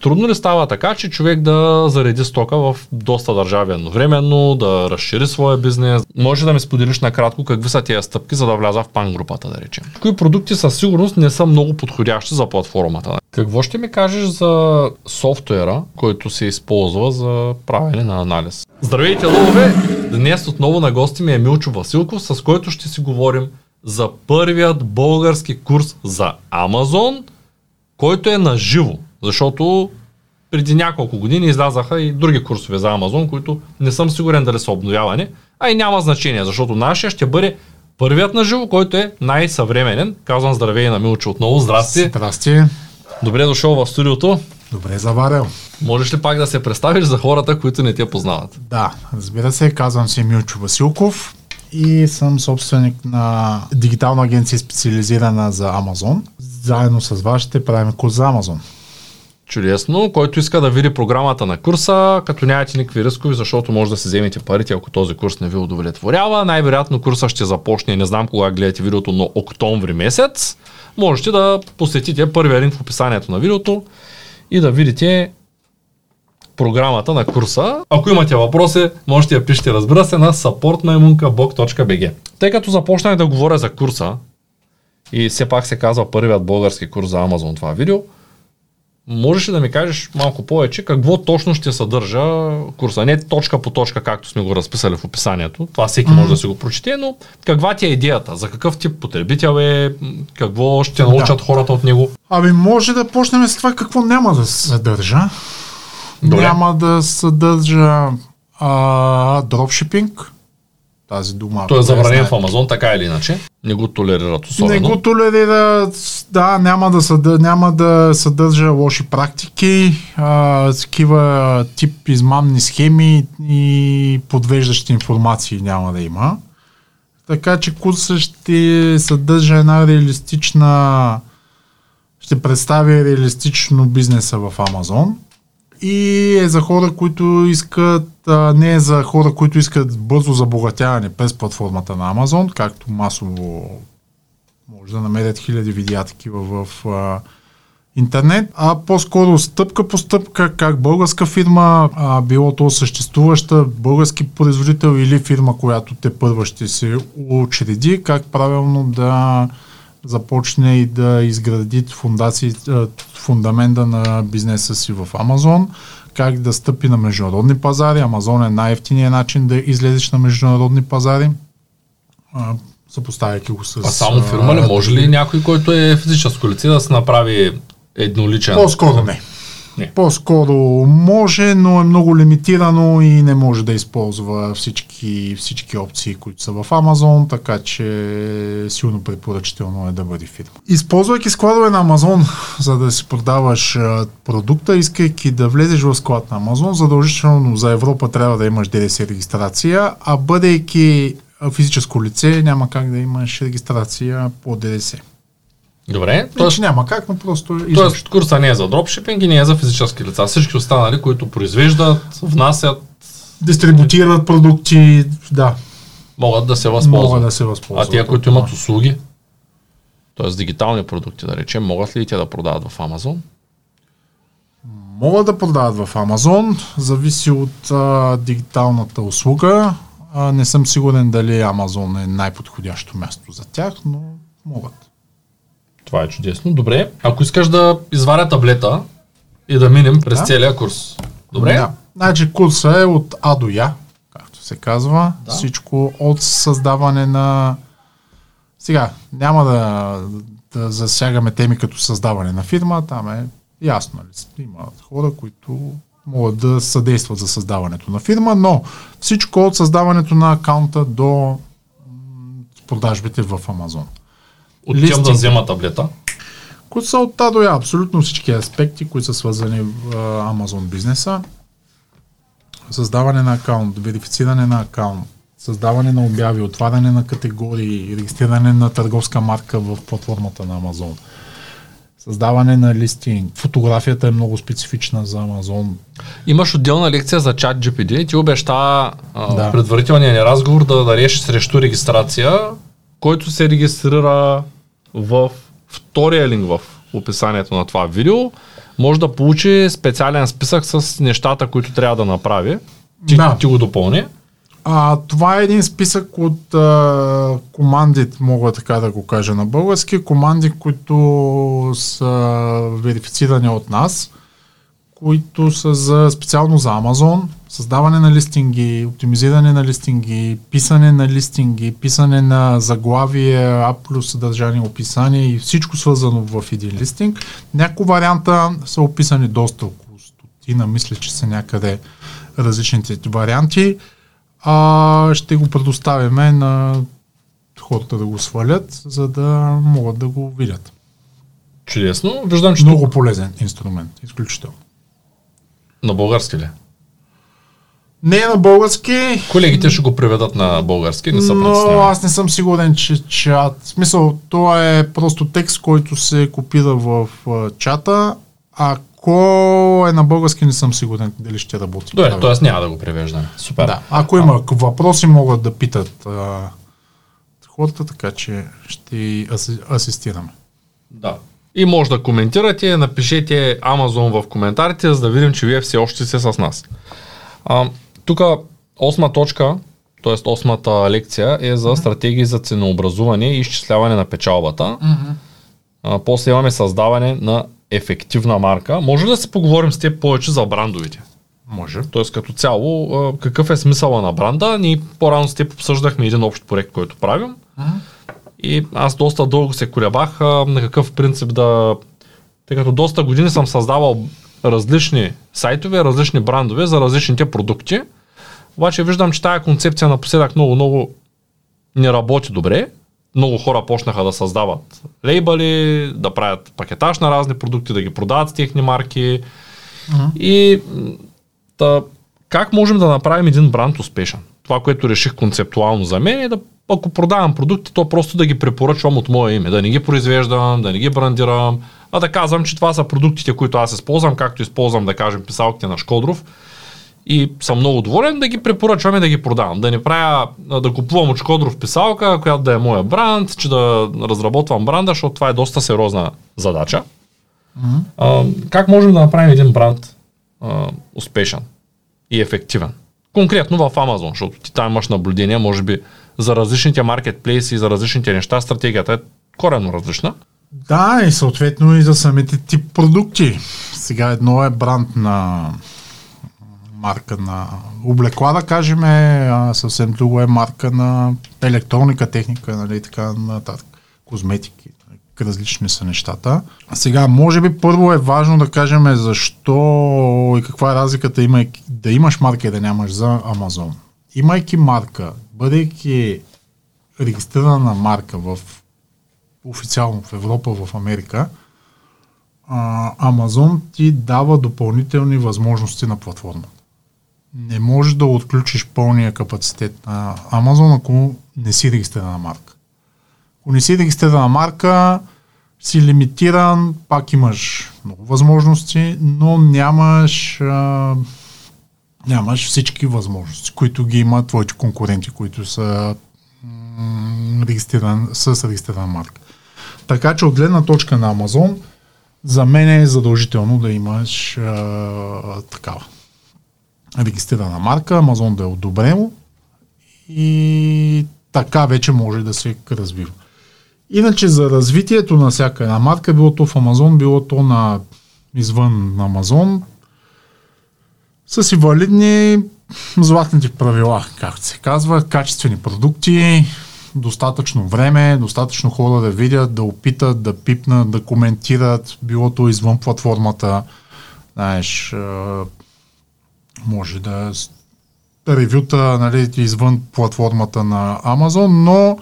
Трудно ли става така, че човек да зареди стока в доста държави едновременно, да разшири своя бизнес? Може да ми споделиш накратко какви са тези стъпки, за да вляза в пан групата, да речем. Кои продукти със сигурност не са много подходящи за платформата? Какво ще ми кажеш за софтуера, който се използва за правене на анализ? Здравейте, лове! Днес отново на гости ми е Милчо Василков, с който ще си говорим за първият български курс за Амазон, който е на живо. Защото преди няколко години излязаха и други курсове за Амазон, които не съм сигурен дали са обновявани, а и няма значение, защото нашия ще бъде първият на живо, който е най-съвременен. Казвам здравей на Милчо отново. Здрасти. Здрасти. Добре дошъл в студиото. Добре заварил. Можеш ли пак да се представиш за хората, които не те познават? Да, разбира се, казвам се Милчо Василков и съм собственик на дигитална агенция специализирана за Амазон. Заедно с вас ще правим курс за Амазон. Чудесно. Който иска да види програмата на курса, като нямате никакви рискови, защото може да се вземете парите, ако този курс не ви удовлетворява. Най-вероятно курса ще започне, не знам кога гледате видеото, но октомври месец. Можете да посетите първия линк в описанието на видеото и да видите програмата на курса. Ако имате въпроси, можете да пишете, разбира се, на supportmaimunkablog.bg. Тъй като започнах да говоря за курса и все пак се казва първият български курс за Amazon това видео, можеш ли да ми кажеш малко повече какво точно ще съдържа курса? Не точка по точка, както сме го разписали в описанието. Това всеки mm-hmm. може да си го прочете, но каква ти е идеята? За какъв тип потребител е? Какво ще научат хората от него? Ами може да почнем с това какво няма да съдържа. Добре. Няма да съдържа а, дропшипинг. Тази дума. Той е забранен в Амазон, така или иначе. Не го толерират особено. Не го толерират, да, няма да, съдържа, няма да съдържа лоши практики, а, такива тип измамни схеми и подвеждащи информации няма да има. Така че курсът ще съдържа една реалистична, ще представя реалистично бизнеса в Амазон и е за хора, които искат, а, не е за хора, които искат бързо забогатяване през платформата на Amazon, както масово може да намерят хиляди видеа такива в а, интернет, а по-скоро стъпка по стъпка, как българска фирма, а, било то съществуваща български производител или фирма, която те първа ще се учреди, как правилно да започне и да изгради фундации, фундамента на бизнеса си в Амазон, как да стъпи на международни пазари. Амазон е най-ефтиният начин да излезеш на международни пазари, съпоставяйки го с... А само фирма ли? Може ли някой, който е физическо лице да се направи едноличен? По-скоро не. Не. По-скоро може, но е много лимитирано и не може да използва всички, всички опции, които са в Амазон, така че силно препоръчително е да бъде фирма. Използвайки складове на Амазон, за да си продаваш продукта, искайки да влезеш в склад на Амазон, задължително за Европа трябва да имаш ДДС регистрация, а бъдейки физическо лице, няма как да имаш регистрация по ДДС. Добре. Тоест, няма как, но просто е Тоест курса не е за дропшипинг и не е за физически лица. Всички останали, които произвеждат, внасят, дистрибутират продукти, да. Могат да се възползват. Могат да се възползват. А тия, които имат услуги, т.е. дигитални продукти, да речем, могат ли те да продават в Амазон? Могат да продават в Амазон, зависи от а, дигиталната услуга. А, не съм сигурен дали Амазон е най-подходящо място за тях, но могат. Това е чудесно. Добре. Ако искаш да изваря таблета и да минем през да? целия курс. Добре? Да. Значи курса е от А до Я, както се казва. Да. Всичко от създаване на... Сега, няма да, да засягаме теми като създаване на фирма, там е ясно. Ли? Има хора, които могат да съдействат за създаването на фирма, но всичко от създаването на акаунта до продажбите в Амазон. От тем да взема таблета? Които са от та до я, абсолютно всички аспекти, които са свързани в Amazon бизнеса. Създаване на акаунт, верифициране на акаунт, създаване на обяви, отваряне на категории, регистриране на търговска марка в платформата на Amazon. Създаване на листинг. Фотографията е много специфична за Amazon. Имаш отделна лекция за чат GPD и ти обеща да. в предварителния ни разговор да дареш срещу регистрация, който се регистрира в втория линк в описанието на това видео, може да получи специален списък с нещата, които трябва да направи. Ти, Да. ти го допълни. А, това е един списък от а, команди, мога така да го кажа на български, команди, които са верифицирани от нас, които са за, специално за Amazon, създаване на листинги, оптимизиране на листинги, писане на листинги, писане на заглавие, А плюс съдържание, описание и всичко свързано в един листинг. Някои варианта са описани доста около стотина, мисля, че са някъде различните варианти. А, ще го предоставяме на хората да го свалят, за да могат да го видят. Чудесно. Виждам, че Много полезен инструмент, изключително. На български ли? Не е на български, Колегите ще го преведат на български, не са но притеснявани. аз не съм сигурен, че чат... В смисъл, това е просто текст, който се копира в а, чата. Ако е на български, не съм сигурен дали ще работи. Добре, т.е. няма да го превеждаме. Супер. Да. Ако има въпроси, могат да питат а, хората, така че ще асистираме. Да. И може да коментирате, напишете Amazon в коментарите, за да видим, че вие все още сте с нас. Тук осма точка, т.е. осмата лекция е за стратегии за ценообразуване и изчисляване на печалбата. А, после имаме създаване на ефективна марка. Може ли да се поговорим с теб повече за брандовите? Може. Тоест като цяло, какъв е смисъла на бранда? Ние по-рано с теб обсъждахме един общ проект, който правим. И аз доста дълго се колебах а, на какъв принцип да... Тъй като доста години съм създавал различни сайтове, различни брандове за различните продукти. Обаче виждам, че тая концепция напоследък много-много не работи добре. Много хора почнаха да създават лейбъли, да правят пакетаж на разни продукти, да ги продават с техни марки. И м, та, как можем да направим един бранд успешен? Това, което реших концептуално за мен е да ако продавам продукти, то просто да ги препоръчвам от мое име. Да не ги произвеждам, да не ги брандирам, а да казвам, че това са продуктите, които аз използвам, както използвам, да кажем, писалките на Шкодров. И съм много доволен да ги препоръчвам и да ги продавам. Да не правя, да купувам от Шкодров писалка, която да е моя бранд, че да разработвам бранда, защото това е доста сериозна задача. А, как можем да направим един бранд а, успешен и ефективен? Конкретно в Amazon, защото ти там имаш наблюдение, може би за различните маркетплейси и за различните неща, стратегията е коренно различна. Да, и съответно и за самите тип продукти. Сега едно е бранд на марка на облекла, да кажем, а съвсем друго е марка на електроника, техника, нали, така нататък, козметики. нали, Различни са нещата. Сега, може би първо е важно да кажем защо и каква е разликата имайки, да имаш марка и да нямаш за Amazon. Имайки марка, бъдейки регистрирана марка в официално в Европа, в Америка, а, Amazon ти дава допълнителни възможности на платформата. Не можеш да отключиш пълния капацитет на Amazon, ако не си регистрирана марка. Ако не си регистрирана марка, си лимитиран, пак имаш много възможности, но нямаш, а, нямаш всички възможности, които ги имат твоите конкуренти, които са м, регистриран, с регистрирана марка. Така че от гледна точка на Amazon, за мен е задължително да имаш а, такава регистрирана марка, Amazon да е одобрено и така вече може да се развива. Иначе за развитието на всяка една марка, било то в Amazon, било то на извън Amazon, са си валидни златните правила, както се казва, качествени продукти, достатъчно време, достатъчно хора да видят, да опитат, да пипнат, да коментират, било то извън платформата. Знаеш, може да ревюта нали, извън платформата на Amazon, но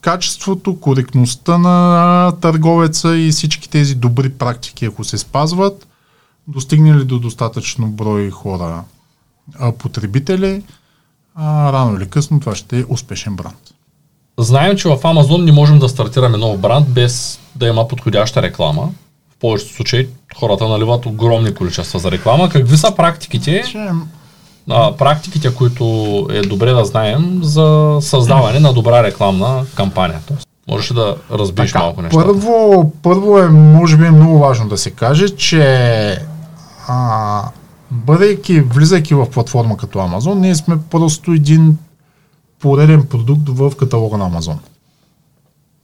качеството, коректността на търговеца и всички тези добри практики, ако се спазват, достигнали до достатъчно брой хора, а, потребители, а, рано или късно това ще е успешен бранд. Знаем, че в Amazon не можем да стартираме нов бранд без да има подходяща реклама. В повечето случаи хората наливат огромни количества за реклама. Какви са практиките, Че, а, практиките, които е добре да знаем за създаване на добра рекламна кампания? Тоест, Можеш да разбиеш Така, малко нещата? Първо, първо е, може би, много важно да се каже, че а, бъдейки, влизайки в платформа като Amazon, ние сме просто един пореден продукт в каталога на Amazon.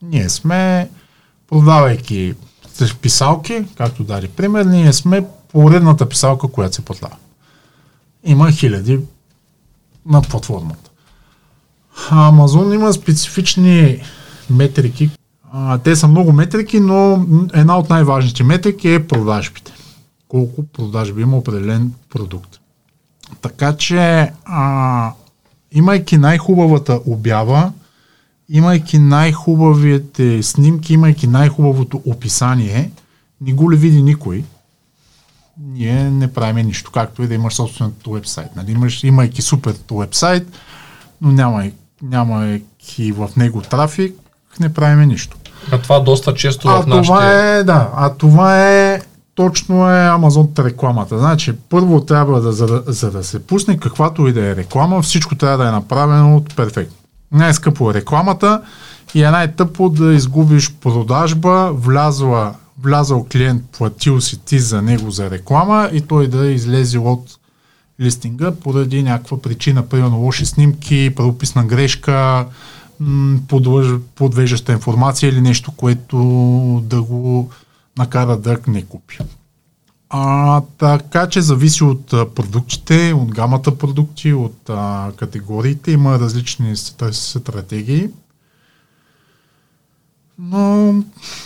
Ние сме, продавайки писалки, както даде пример, ние сме поредната писалка, която се продава. Има хиляди на платформата. Амазон има специфични метрики. А, те са много метрики, но една от най-важните метрики е продажбите. Колко продажби има определен продукт. Така че, а, имайки най-хубавата обява, имайки най-хубавите снимки, имайки най-хубавото описание, не го ли види никой, ние не правим нищо, както и да имаш собственото вебсайт. Нали? Имаш, имайки супер вебсайт, но нямай, нямайки в него трафик, не правим нищо. А това доста често а в нашите... това е, да, а това е точно е Amazon рекламата. Значи, първо трябва да, за, да, за да се пусне каквато и да е реклама, всичко трябва да е направено от перфектно. Най-скъпо е рекламата и е най-тъпо да изгубиш продажба, влязла, влязал клиент, платил си ти за него за реклама и той да излезе от листинга поради някаква причина, примерно лоши снимки, правописна грешка, подвеждаща информация или нещо, което да го накара да не купи. А, така че зависи от продуктите, от гамата продукти, от а, категориите. Има различни стра- стратегии. Но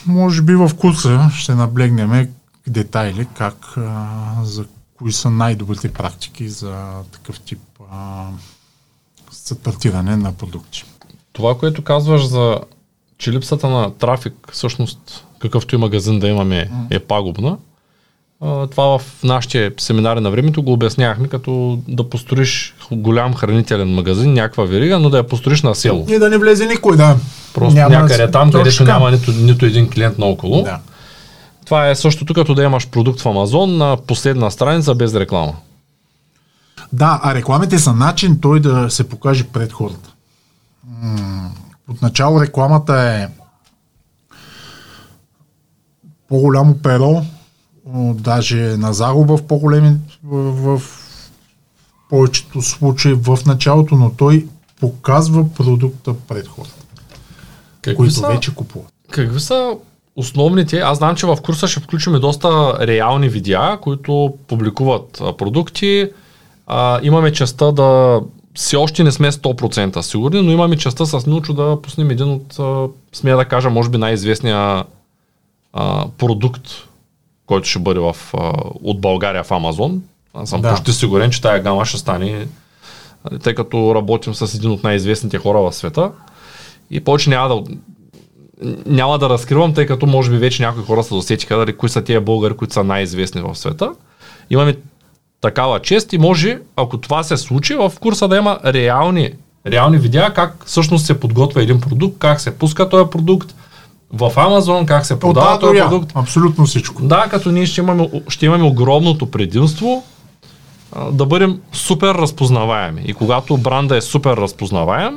може би в курса ще наблегнем детайли как а, за кои са най-добрите практики за такъв тип а, стартиране на продукти. Това, което казваш за че липсата на трафик, всъщност какъвто и магазин да имаме, е пагубна. А, Това в нашите семинари на времето го обяснявахме, като да построиш голям хранителен магазин, някаква верига, но да я построиш на село. И да не влезе никой, да. Просто Няма някъде там, където няма нито, нито един клиент наоколо. Да. Това е същото като да имаш продукт в Амазон на последна страница без реклама. Да, а рекламите са начин той да се покаже пред хората. М, Отначало рекламата е по-голямо перо, даже на загуба в по-големи, в, в повечето случаи в началото, но той показва продукта пред хората, Какви които са, вече купуват. какви са основните? Аз знам, че в курса ще включим доста реални видеа, които публикуват продукти. А, имаме частта да все още не сме 100% сигурни, но имаме частта с Нючо да пуснем един от, смея да кажа, може би най-известния а, продукт, който ще бъде в, а, от България в Амазон. Аз съм Да. почти сигурен, че тая гама ще стане, а, тъй като работим с един от най-известните хора в света. И повече няма да, няма да разкривам, тъй като може би вече някои хора се досетиха дали кои са тия българи, които са най-известни в света. Имаме такава чест и може, ако това се случи, в курса да има реални, реални видеа как всъщност се подготвя един продукт, как се пуска този продукт в Амазон, как се продава А до този продукт. абсолютно всичко. Да, като ние ще имаме, ще имаме огромното предимство а, да бъдем супер разпознаваеми. И когато бранда е супер разпознаваем,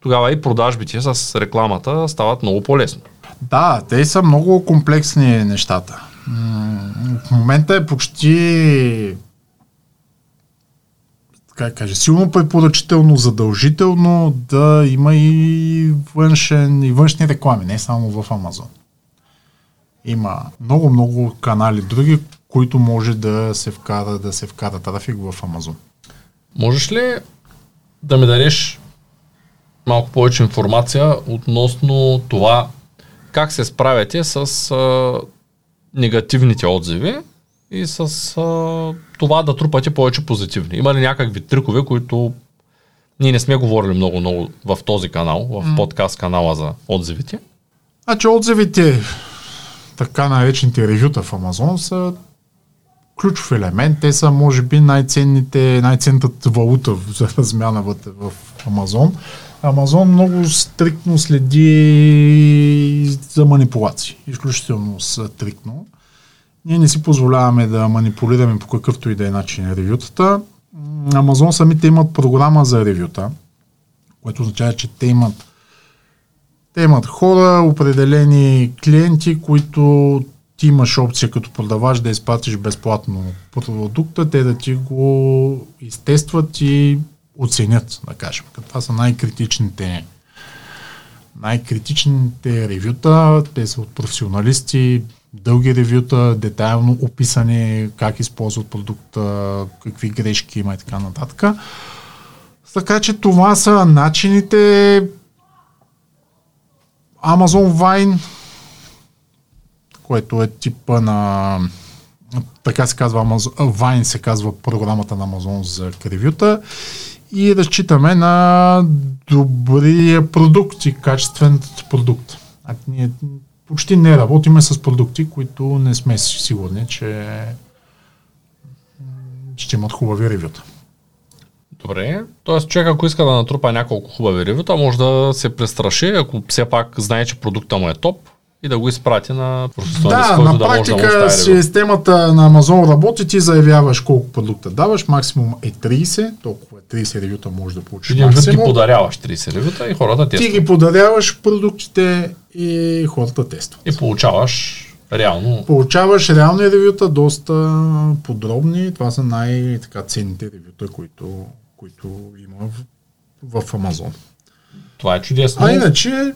тогава и продажбите с рекламата стават много по-лесно. Да, те са много комплексни нещата. В момента е почти как кажа, силно препоръчително, задължително да има и външен, и външни реклами, не само в Амазон. Има много-много канали други, които може да се вкара, да се вкара трафик в Амазон. Можеш ли да ми дадеш малко повече информация относно това как се справяте с а, негативните отзиви и с а, това да трупате повече позитивни? Има ли някакви трикове, които ние не сме говорили много-много в този канал, в подкаст канала за отзивите? Значи отзивите, така наречените ревюта в Амазон са ключов елемент. Те са, може би, най-ценните, най-ценната валута за размяна в Амазон. Амазон много стриктно следи за манипулации. Изключително стриктно. Ние не си позволяваме да манипулираме по какъвто и да е начин ревютата. Амазон самите имат програма за ревюта, което означава, че те имат Те имат хора, определени клиенти, които ти имаш опция като продавач да изпратиш безплатно продукта, те да ти го изтестват и оценят, да кажем. Това са най-критичните най-критичните ревюта, те са от професионалисти, дълги ревюта, детайлно описани как използват продукта, какви грешки има и така нататък. Така че това са начините Amazon Vine, което е типа на така се казва Amazon, Vine се казва програмата на Amazon за ревюта и разчитаме на добри продукти, качествен продукт. А ние почти не работиме с продукти, които не сме сигурни, че ще имат хубави ревюта. Добре, т.е. човек ако иска да натрупа няколко хубави ревюта, може да се престраши, ако все пак знае, че продукта му е топ и да го изпрати на професионалист, да, който на да може да практика системата на Amazon работи, ти заявяваш колко продукта даваш, максимум е 30, толкова е 30 ревюта може да получиш Един ги максимум. подаряваш 30 ревюта и хората Ти тестват. ги подаряваш продуктите и хората тестват. И получаваш реално Получаваш реални ревюта, доста подробни. Това са най-ценните ревюта, които, които има в, в Amazon. това е чудесно. А иначе,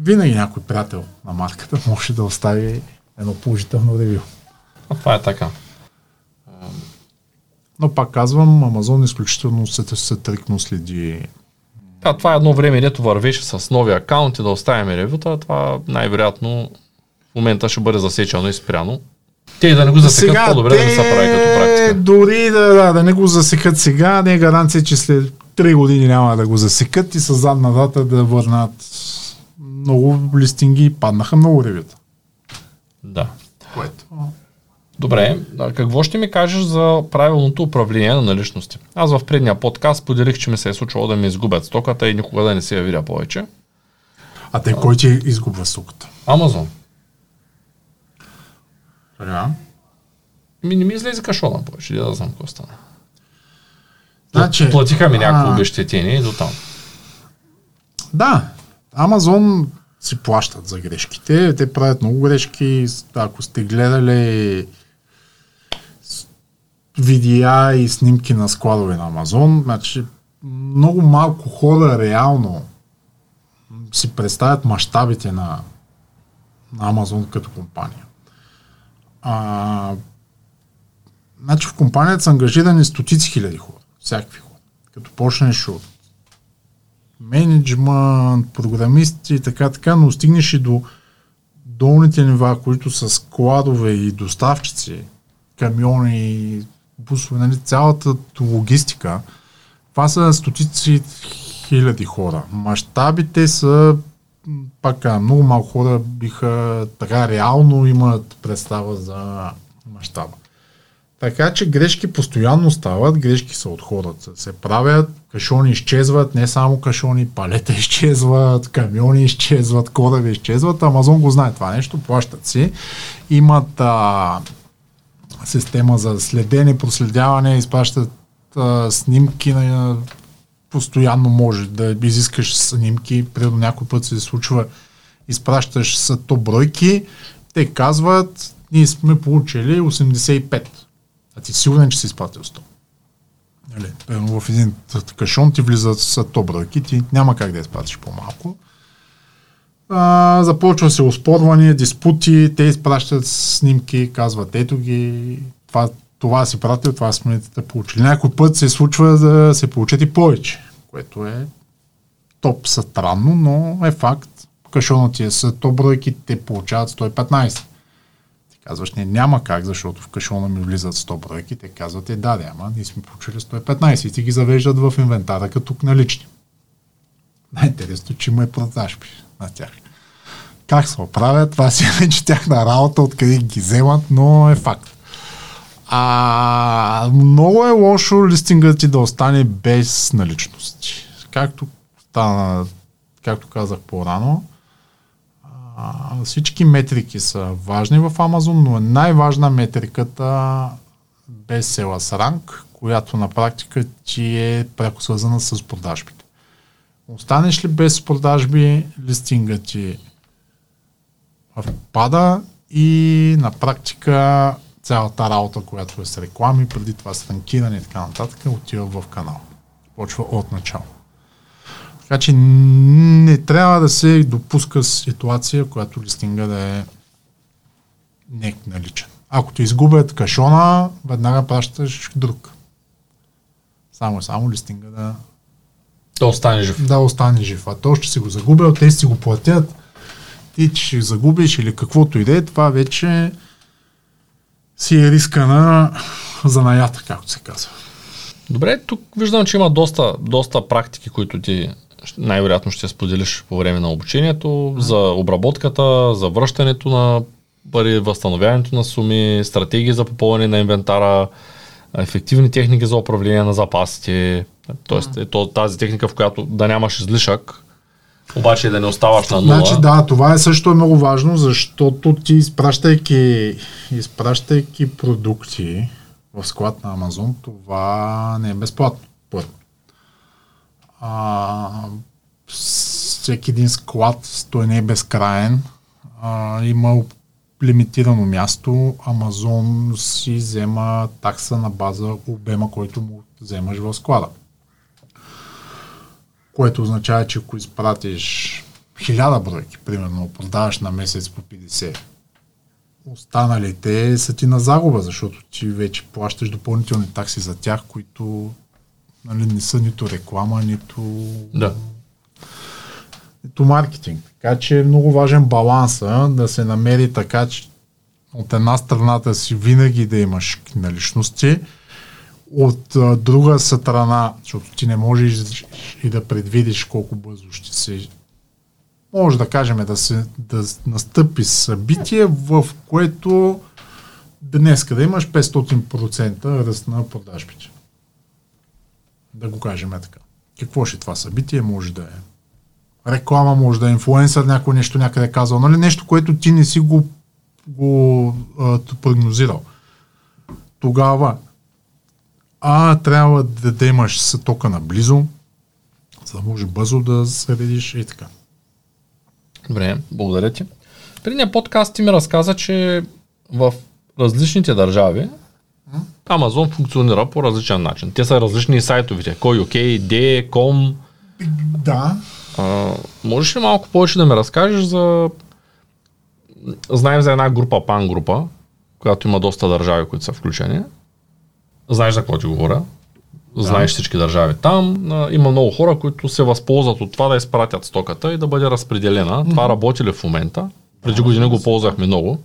винаги някой приятел на марката може да остави едно положително ревю. А това е така. Но пак казвам, Amazon изключително се, се трикно следи. Да, това е едно време, дето вървеше с нови акаунти да оставим ревюта, това най-вероятно в момента ще бъде засечено и спряно. Те да не го засекат, по-добре да не се прави като практика. дори да, да, да не го засекат сега, не е гаранция, че след 3 години няма да го засекат и с задна дата да върнат много листинги. Паднаха много ревюта. Да. Което. Добре, а какво ще ми кажеш за правилното управление на наличности? Аз в предния подкаст поделих, че ми се е случвало да ми изгубят стоката и никога да не се я видя повече. А те кой ти изгубва суката? Амазон. Да. Ми не ми излезе кашона повече, да знам какво стана. Значи, Платиха ми някакво а, обещетение и до там. Да, Амазон си плащат за грешките. Те правят много грешки. Ако сте гледали видеа и снимки на складове на Амазон, значи много малко хора реално си представят мащабите на, на Амазон като компания. А, значи в компанията са ангажирани стотици хиляди хора. Всякакви хора. Като почнеш от менеджмент, програмисти и така, така, но стигнеш и до долните нива, които са складове и доставчици, камиони, бусове, нали, цялата логистика, това са стотици хиляди хора. Мащабите са, пак много малко хора биха така реално имат представа за мащаба. Така че грешки постоянно стават, грешки са от хората. Се правят, кашони изчезват, не само кашони, палета изчезват, камиони изчезват, кораби изчезват. Амазон го знае това нещо, плащат си. Имат а, система за следене, проследяване, изпращат а, снимки на постоянно може да изискаш снимки, примерно някой път се случва, изпращаш са то бройки, те казват, ние сме получили 85. А ти сигурен, че си изпратил 100. Нали, в един кашон ти влизат са 100 бройки, ти няма как да изпратиш по-малко. А, започва се оспорване, диспути, те изпращат снимки, казват ето ги, това, това си пратил, това сме да получили. Някой път се случва да се получат и повече, което е топ странно, но е факт. Кашонът ти е с 100 бройки, те получават 115. Казваш, не, няма как, защото в кашона ми влизат 100 бройки. Те казват, е, да, да, ама ние сме получили 115 и ти ги завеждат в инвентара като налични. Най-интересно, че има и продажби на тях. Как се оправят, това си е вече тяхна работа, откъде ги вземат, но е факт. А, много е лошо листингът ти да остане без наличности. Както, стана, както казах по-рано, всички метрики са важни в Amazon, но е най-важна метриката без Sales Rank, която на практика ти е пряко свързана с продажбите. Останеш ли без продажби, листинга ти пада и на практика цялата работа, която е с реклами, преди това с ранкиране и така нататък, отива в канал. Почва от начало. Така че не трябва да се допуска ситуация, която листинга да е не наличен. Ако ти изгубят кашона, веднага пращаш друг. Само само листинга да да остане жив. Да остане жив. А то ще си го загубил, те си го платят, ти ще загубиш или каквото и да е, това вече си е риска на занаята, както се казва. Добре, тук виждам, че има доста, доста практики, които ти най-вероятно ще споделиш по време на обучението, за обработката, за връщането на пари, възстановяването на суми, стратегии за попълване на инвентара, ефективни техники за управление на запасите, Тоест, е то тази техника, в която да нямаш излишък, обаче да не оставаш на нула. Значи да, това е също е много важно, защото ти изпращайки, изпращайки продукти в склад на Амазон, това не е безплатно. А, всеки един склад, той не е безкраен. А, има лимитирано място. Амазон си взема такса на база обема, който му вземаш в склада което означава, че ако изпратиш хиляда бройки, примерно, продаваш на месец по 50, останалите са ти на загуба, защото ти вече плащаш допълнителни такси за тях, които нали, не са нито реклама, нито, да. нито маркетинг. Така че е много важен баланса да се намери така, че от една страната си винаги да имаш наличности, от а, друга страна, защото ти не можеш и да предвидиш колко бързо ще се може да кажем да, се, да настъпи събитие, в което днес да имаш 500% ръст на продажбите. Да го кажем така. Какво ще е това събитие? Може да е реклама, може да е инфлуенсър, някой нещо някъде е казал, нали? Нещо, което ти не си го, го а, прогнозирал. Тогава а трябва да, да имаш сатока наблизо, за да може бързо да се редиш и така. Добре, благодаря ти. Предния подкаст ти ми разказа, че в различните държави Амазон функционира по различен начин. Те са различни сайтовите. Кой, OK, D, Com. Да. А, можеш ли малко повече да ми разкажеш за... Знаем за една група, пан група, която има доста държави, които са включени знаеш за какво ти говоря, знаеш да. всички държави там. А, има много хора, които се възползват от това да изпратят стоката и да бъде разпределена. Mm-hmm. Това работи ли в момента? Преди години го ползвахме много.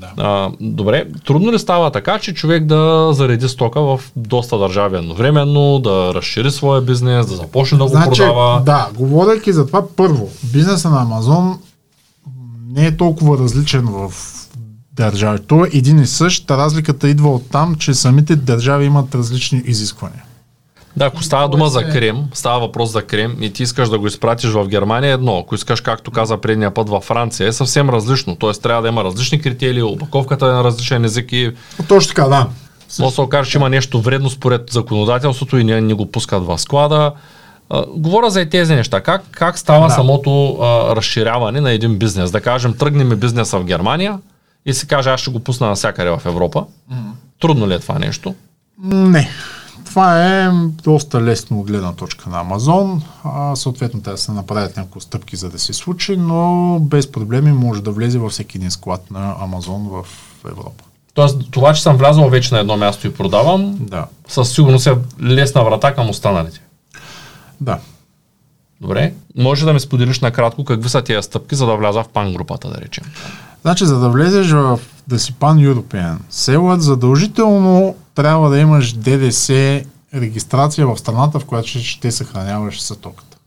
Да. А, добре, трудно ли става така, че човек да зареди стока в доста държави едновременно, да разшири своя бизнес, да започне да го значи, продава? Да, говоряки за това, първо, бизнеса на Амазон не е толкова различен в държави. То е един и същ. Разликата идва от там, че самите държави имат различни изисквания. Да, ако става дума за крем, става въпрос за крем и ти искаш да го изпратиш в Германия едно, ако искаш, както каза предния път във Франция, е съвсем различно. Тоест трябва да има различни критерии, опаковката е на различен език и... Точно така, да. Може да се окаже, че има нещо вредно според законодателството и не, не го пускат в склада. А, говоря за и тези неща. Как, как става да. самото а, разширяване на един бизнес? Да кажем, тръгнем бизнеса в Германия, и се каже, аз ще го пусна навсякъде в Европа. Mm. Трудно ли е това нещо? Не. Това е доста лесно от гледна точка на Амазон. А, съответно, трябва да се направят няколко стъпки, за да се случи, но без проблеми може да влезе във всеки един склад на Амазон в Европа. Тоест, това, че съм влязъл вече на едно място и продавам, да. със сигурност е лесна врата към останалите. Да. Добре. Може да ми споделиш накратко какви са тези стъпки, за да вляза в пан групата, да речем. Значи, за да влезеш в да си пан-юропеен селът, задължително трябва да имаш ДДС регистрация в страната, в която ще съхраняваш сатоката.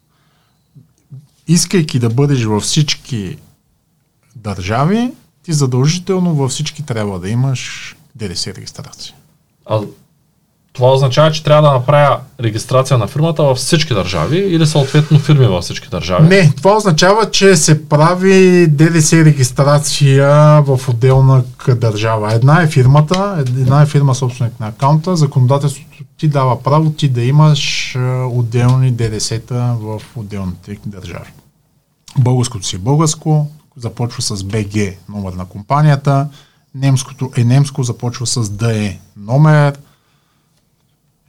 Искайки да бъдеш във всички държави, ти задължително във всички трябва да имаш ДДС регистрация. А това означава, че трябва да направя регистрация на фирмата във всички държави или съответно фирми във всички държави. Не, това означава, че се прави ДДС регистрация в отделна държава. Една е фирмата, една е фирма собственик на акаунта, законодателството ти дава право ти да имаш отделни ДДС-та в отделните държави. Българското си е българско, започва с БГ номер на компанията, немското е немско, започва с ДЕ номер,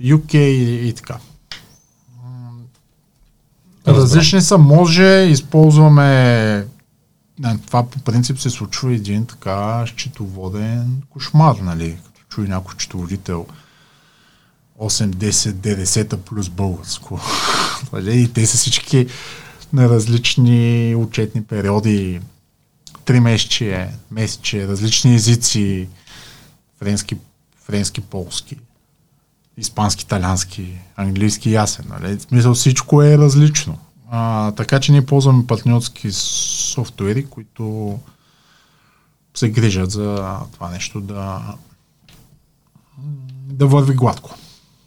UK и, и така. Различни са, може, използваме не, това по принцип се случва един така счетоводен кошмар, нали? Като чуи някой счетоводител 8-10 ДДС плюс българско. Нали? и те са всички на различни учетни периоди, три месече, месече, различни езици, френски, френски, полски, испански, италиански, английски ясен. Нали? В смисъл всичко е различно. А, така че ние ползваме партньорски софтуери, които се грижат за това нещо да, да върви гладко.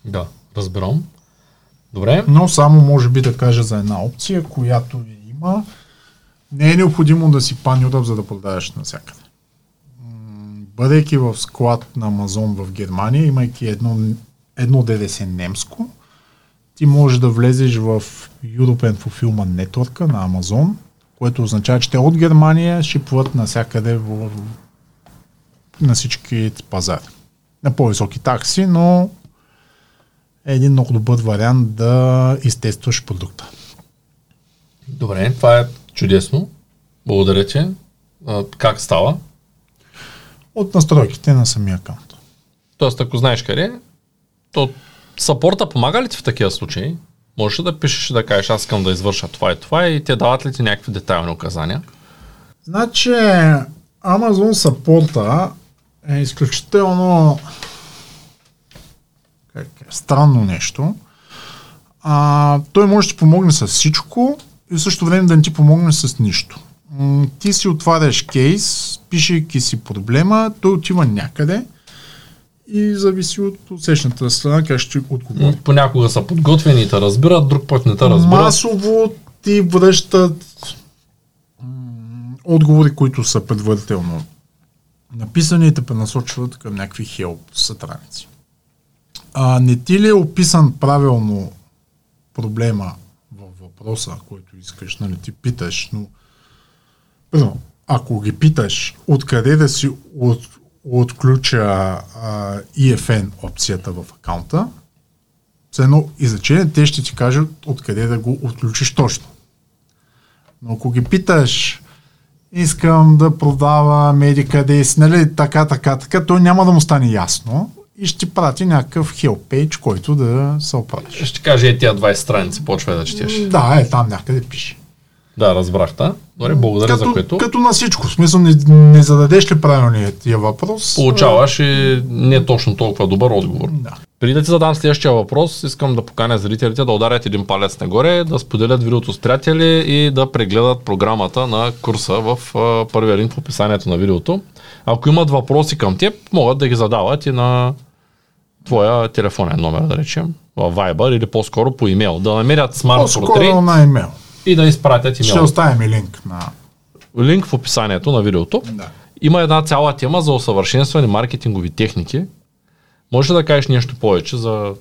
Да, разбирам. Добре. Но само може би да кажа за една опция, която има. Не е необходимо да си панюръп, за да продаваш навсякъде. Бъдейки в склад на Амазон в Германия, имайки едно, едно ДДС немско, ти можеш да влезеш в European Fulfillment Network на Амазон, което означава, че те от Германия шипват навсякъде в, на всички пазари. На по-високи такси, но е един много добър вариант да изтестваш продукта. Добре, това е чудесно. Благодаря ти. А, как става? От настройките на самия акаунт. Тоест, ако знаеш къде, то сапорта помага ли ти в такива случаи? Можеш ли да пишеш да кажеш, аз искам да извърша това и това и те дават ли ти някакви детайлни указания? Значи, Amazon Support е изключително как е, странно нещо. А, той може да ти помогне с всичко и в същото време да не ти помогне с нищо. Ти си отваряш кейс, пишейки си проблема, той отива някъде и зависи от усещната страна как ще отговори. Понякога са подготвени и те разбират, друг път не те разбират. Масово ти връщат отговори, които са предварително написани и те пренасочват към някакви хелп страници. А не ти ли е описан правилно проблема във въпроса, който искаш, нали, ти питаш, но Примерно, ако ги питаш откъде да си от, отключа а, EFN опцията в акаунта, за едно изречение те ще ти кажат откъде да го отключиш точно. Но ако ги питаш, искам да продава медика дейс, нали, така, така, така, то няма да му стане ясно и ще ти прати някакъв хелпейдж, който да се оправиш. Ще кажа, е тия 20 страници, почвай да четеш. Да, е там някъде пише. Да, разбрах та. Добре, благодаря като, за което. Като на всичко. В смисъл, не, не зададеш ли правилния тия въпрос? Получаваш и не точно толкова добър отговор. Да. Преди да ти задам следващия въпрос, искам да поканя зрителите да ударят един палец нагоре, да споделят видеото с приятели и да прегледат програмата на курса в а, първия линк в описанието на видеото. Ако имат въпроси към теб, могат да ги задават и на твоя телефонен номер, да речем, в Viber или по-скоро по имейл. Да намерят Smart По-скоро Portrait на имейл. И да изпратят Ще имейл. оставим и линк на... Линк в описанието на видеото. Да. Има една цяла тема за усъвършенстване маркетингови техники. Може ли да кажеш нещо повече за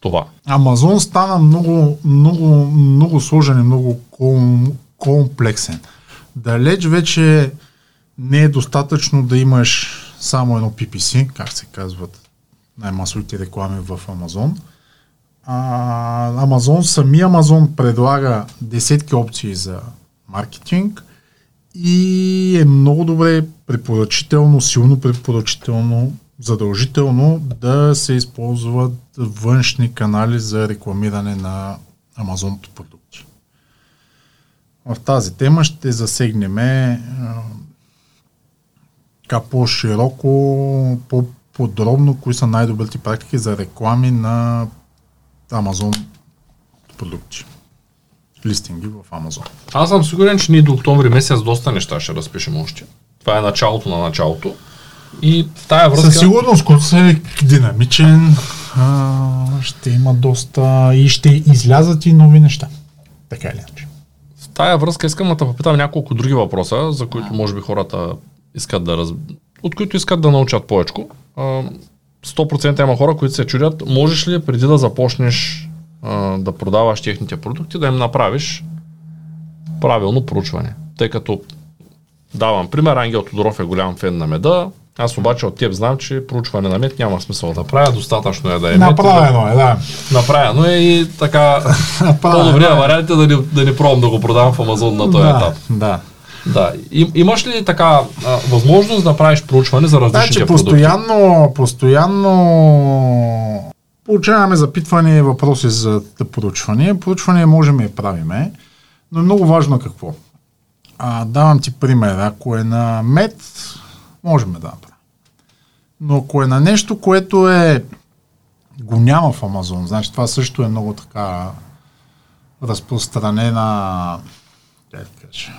това? Амазон стана много, много, много сложен и много ком, комплексен. Далеч вече не е достатъчно да имаш само едно PPC, как се казват най-масовите реклами в Амазон. Амазон, сами Амазон предлага десетки опции за маркетинг и е много добре препоръчително, силно препоръчително, задължително да се използват външни канали за рекламиране на Амазон продукти. В тази тема ще засегнем така по-широко, по-подробно, кои са най-добрите практики за реклами на Амазон продукти. Листинги в Амазон. Аз съм сигурен, че ние до октомври месец доста неща ще разпишем още. Това е началото на началото. И в тая връзка... Със сигурност курсът е динамичен, а, ще има доста и ще излязат и нови неща. Така или иначе. В тая връзка искам да те попитам няколко други въпроса, за които може би хората искат да раз... от които искат да научат повече. 100% има хора, които се чудят, можеш ли преди да започнеш а, да продаваш техните продукти, да им направиш правилно проучване. Тъй като давам пример, Ангел Тодоров е голям фен на меда, аз обаче от теб знам, че проучване на мед няма смисъл да правя, достатъчно е да е мед. Направено е, да. Направено е и така по-добрия вариант е да не, да не пробвам да го продавам в Амазон на този да, етап. Да. Да. И, имаш ли така а, възможност да направиш проучване за различните Значи, продукти? постоянно, постоянно получаваме запитвания и въпроси за проучване. Проучване можем и правиме, но е много важно какво. А, давам ти пример. Ако е на мед, можем да направим. Но ако е на нещо, което е го няма в Амазон, значи това също е много така разпространена как да кажа,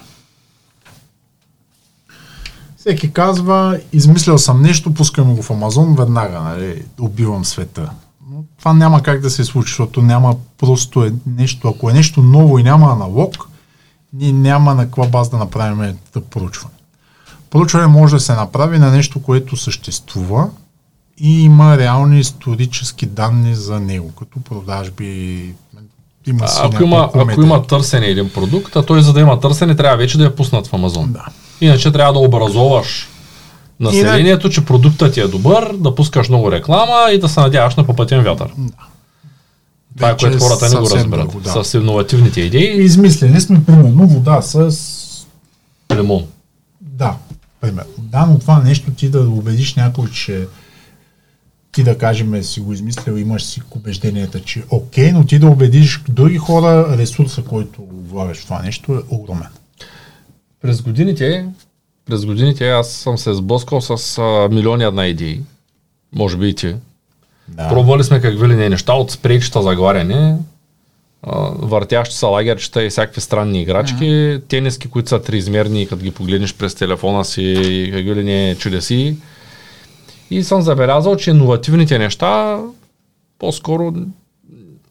всеки казва, измислял съм нещо, пускам го в Амазон, веднага, нали, убивам света. Но това няма как да се случи, защото няма просто е нещо, ако е нещо ново и няма аналог, ние няма на каква база да направим да проучване. Проучване може да се направи на нещо, което съществува и има реални исторически данни за него, като продажби, има си ако, има, ако има търсене един продукт, а той за да има търсене трябва вече да е пуснат в Амазон. Да. Иначе трябва да образоваш населението, че продуктът ти е добър, да пускаш много реклама и да се надяваш на попътен вятър. Да. Това е което хората не го друго, да. С иновативните идеи, Измислили сме, примерно, вода с лимон. Да, примерно. Да, но това нещо ти да убедиш някой, че ти да кажем си го измислил, имаш си убежденията, че е окей, но ти да убедиш други хора, ресурса, който влагаш в това нещо е огромен. През годините, през годините аз съм се сблъскал с а, милиони една идеи. Може би и ти. Да. Пробвали сме какви ли не неща, от спрейчета за въртящи са лагерчета и всякакви странни играчки, тениски, които са триизмерни като ги погледнеш през телефона си и какви ли не чудеси. И съм забелязал, че иновативните неща по-скоро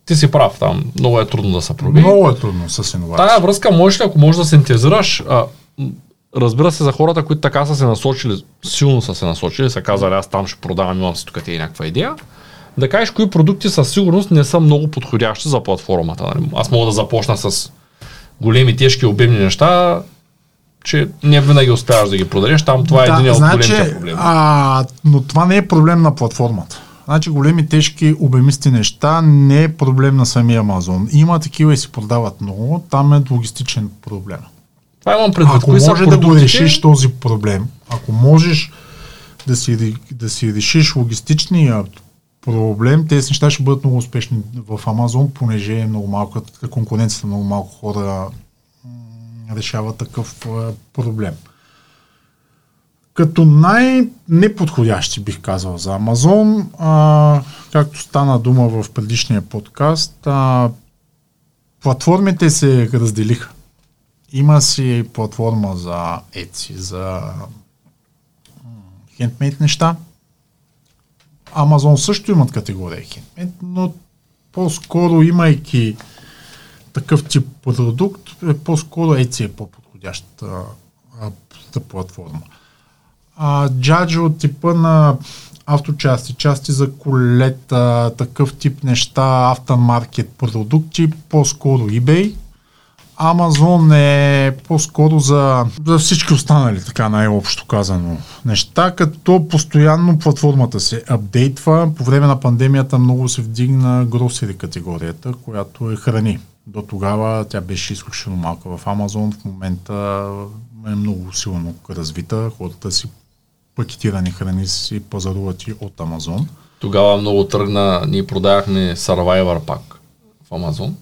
ти си прав там, много е трудно да се проби. Много е трудно с иновация. Тая връзка можеш ли, ако можеш да синтезираш, а, разбира се, за хората, които така са се насочили, силно са се насочили, са казали, аз там ще продавам, имам си тук ти някаква идея, да кажеш кои продукти със сигурност не са много подходящи за платформата. нали? Аз мога да започна с големи, тежки, обемни неща, че не винаги успяваш да ги продадеш. Там това е един от големите проблеми. А, но това не е проблем на платформата. Значи големи, тежки, обемисти неща не е проблем на самия Амазон. Има такива и се продават много, там е логистичен проблем. Това имам предвид. Ако Кои може да го решиш този проблем, ако можеш да си, да си решиш логистичния проблем, тези неща ще бъдат много успешни в Амазон, понеже е много малко, конкуренцията много малко хора решава такъв а, проблем. Като най-неподходящи бих казал за Амазон, а, както стана дума в предишния подкаст, а, платформите се разделиха. Има си платформа за Etsy, за хендмейд неща. Амазон също имат категория хендмейд, но по-скоро имайки такъв тип продукт, е по-скоро Etsy е по-подходящата платформа. А, Джаджи от типа на авточасти, части за колета, такъв тип неща, автомаркет продукти, по-скоро eBay. Amazon е по-скоро за, за всички останали, така най-общо казано, неща, като постоянно платформата се апдейтва. По време на пандемията много се вдигна гросери категорията, която е храни. До тогава тя беше изключително малка в Amazon, в момента е много силно развита. Хората си пакетирани храни си пазаруват и от Амазон. Тогава много тръгна, ние продавахме Survivor пак в Амазон.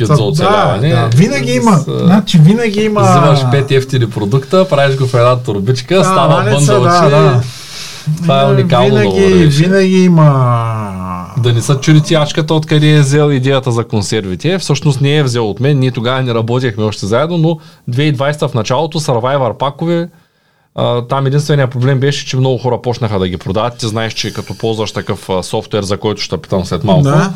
За да, оцеляване. да, винаги има, С, значи винаги има... Взимаш пет ефтини продукта, правиш го в една турбичка, Да, става валеца, бъндълче. да, да. Това е уникално винаги, да винаги има... Да не са чули тячката откъде е взел идеята за консервите. Всъщност не е взел от мен. Ние тогава не работехме още заедно, но 2020 в началото Survivor пакове А, там единственият проблем беше, че много хора почнаха да ги продават. Ти знаеш, че като ползваш такъв софтуер, за който ще питам след малко, Да.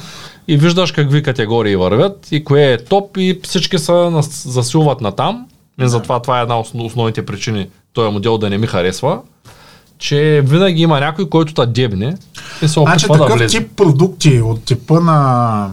и виждаш какви категории вървят и кое е топ и всички са засилват на там. И затова това е една от основните причини този модел да не ми харесва, че винаги има някой, който та дебне и се Значи опитва да такъв влезе. тип продукти от типа на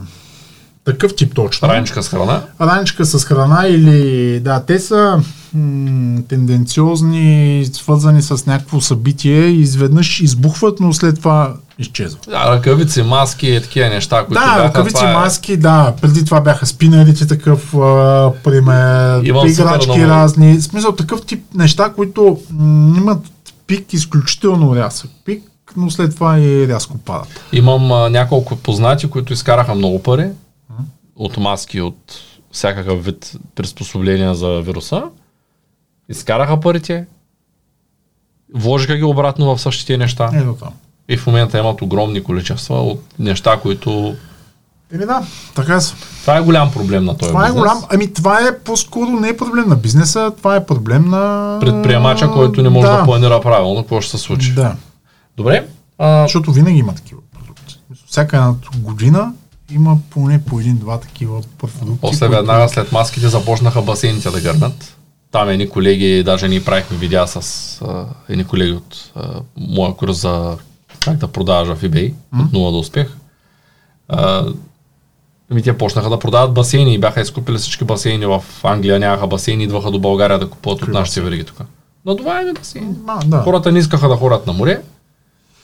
такъв тип точно. Раничка с храна. Раничка с храна или... Да, те са м- тенденциозни, свързани с някакво събитие и изведнъж избухват, но след това изчезват. Да, ръкавици, маски и такива неща, които Да, бяха. ръкавици, това е- маски, да. Преди това бяха спинерите, такъв а, пример, Имам играчки много. разни. В смисъл такъв тип неща, които м- имат пик изключително рязък пик, но след това и рязко падат. Имам а, няколко познати, които изкараха много пари от маски, от всякакъв вид приспособления за вируса. Изкараха парите, вложиха ги обратно в същите неща там. и в момента имат огромни количества от неща, които... Еми да, така са. Това е голям проблем на този Това е бизнес. голям. Ами това е по-скоро не е проблем на бизнеса, това е проблем на... Предприемача, който не може да, планира правилно какво ще се случи. Да, Добре. А, защото винаги има такива продукти. Всяка една година има поне по един-два такива продукти. После веднага след маските започнаха басейните да гърнат. Там едни колеги, даже ние правихме видеа с а, едни колеги от а, моя курс за как да продаваш в eBay, от нула до успех. А, Ами те почнаха да продават басейни и бяха изкупили всички басейни в Англия, нямаха басейни, идваха до България да купуват от нашите вериги тук. Надуваеми басейни. А, да. Хората не искаха да ходят на море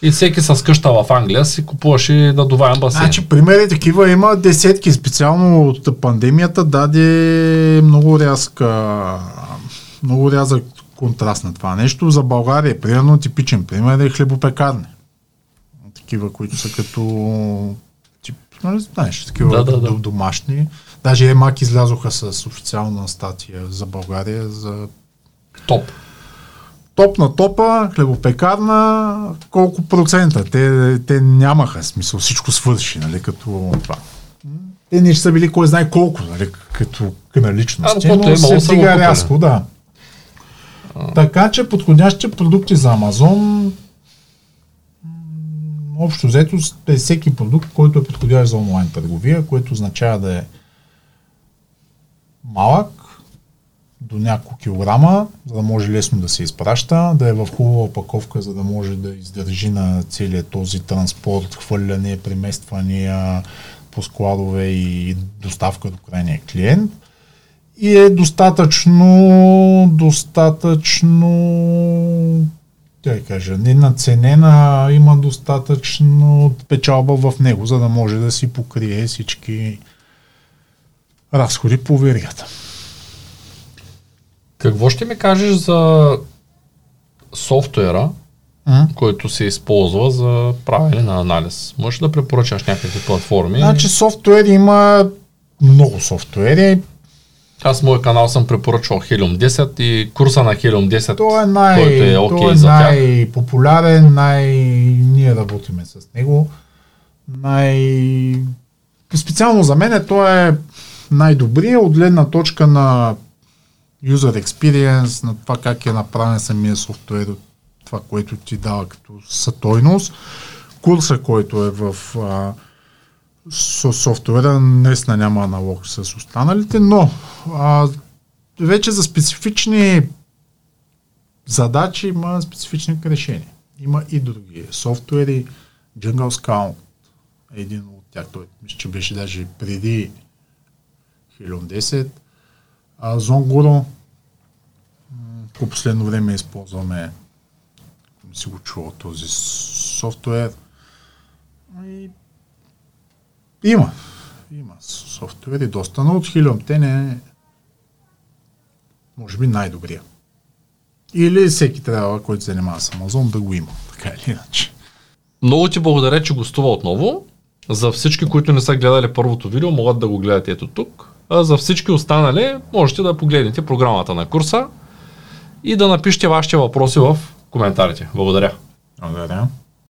и всеки с къща в Англия си купуваше надуваем басейн. Значи, примери такива има десетки. Специално от пандемията даде много рязка, много рязък контраст на това нещо. За България, примерно, типичен пример е хлебопекарни. Такива, които са като тип, нали, знаеш, такива Да, да, да. до- домашни. Даже ЕМАК излязоха с официална статия за България за Топ. Топ на топа, хлебопекарна, колко процента? Те, те нямаха смисъл, всичко свърши, нали, като това. Те не са били кой знае колко, нали, като наличност. А, каквото е но имало, се дига купили. рязко, да. Така че подходящи продукти за Амазон общо взето е всеки продукт, който е подходящ за онлайн търговия, което означава да е малък, до няколко килограма, за да може лесно да се изпраща, да е в хубава опаковка, за да може да издържи на целият този транспорт, хвърляне, премествания по складове и доставка до крайния клиент. И е достатъчно, достатъчно, тя кажа, не наценена, има достатъчно печалба в него, за да може да си покрие всички разходи по веригата. Какво ще ми кажеш за софтуера, М? който се използва за правене на анализ? Можеш да препоръчаш някакви платформи? Значи софтуер има много софтуери. Аз в моя канал съм препоръчвал Helium 10 и курса на Helium 10, Той е, най, който е окей е за тях. най-популярен, най... ние работиме с него. Най... Специално за мен той е най-добрият от гледна точка на user experience, на това как е направен самия софтуер, от това, което ти дава като сътойност. Курса, който е в а, со- софтуера, наистина няма аналог с останалите, но а, вече за специфични задачи има специфични решения. Има и други софтуери. Jungle Scout е един от тях. Той мисля, че беше даже преди Helium 10. А Zongoro по последно време използваме не си го чувал този софтуер. И има. Има софтуери доста, но от Helium те не е може би най-добрия. Или всеки трябва, който се занимава с Амазон, да го има. Така или иначе. Много ти благодаря, че гостува отново. За всички, които не са гледали първото видео, могат да го гледат ето тук. За всички останали, можете да погледнете програмата на курса и да напишете вашите въпроси в коментарите. Благодаря. Благодаря.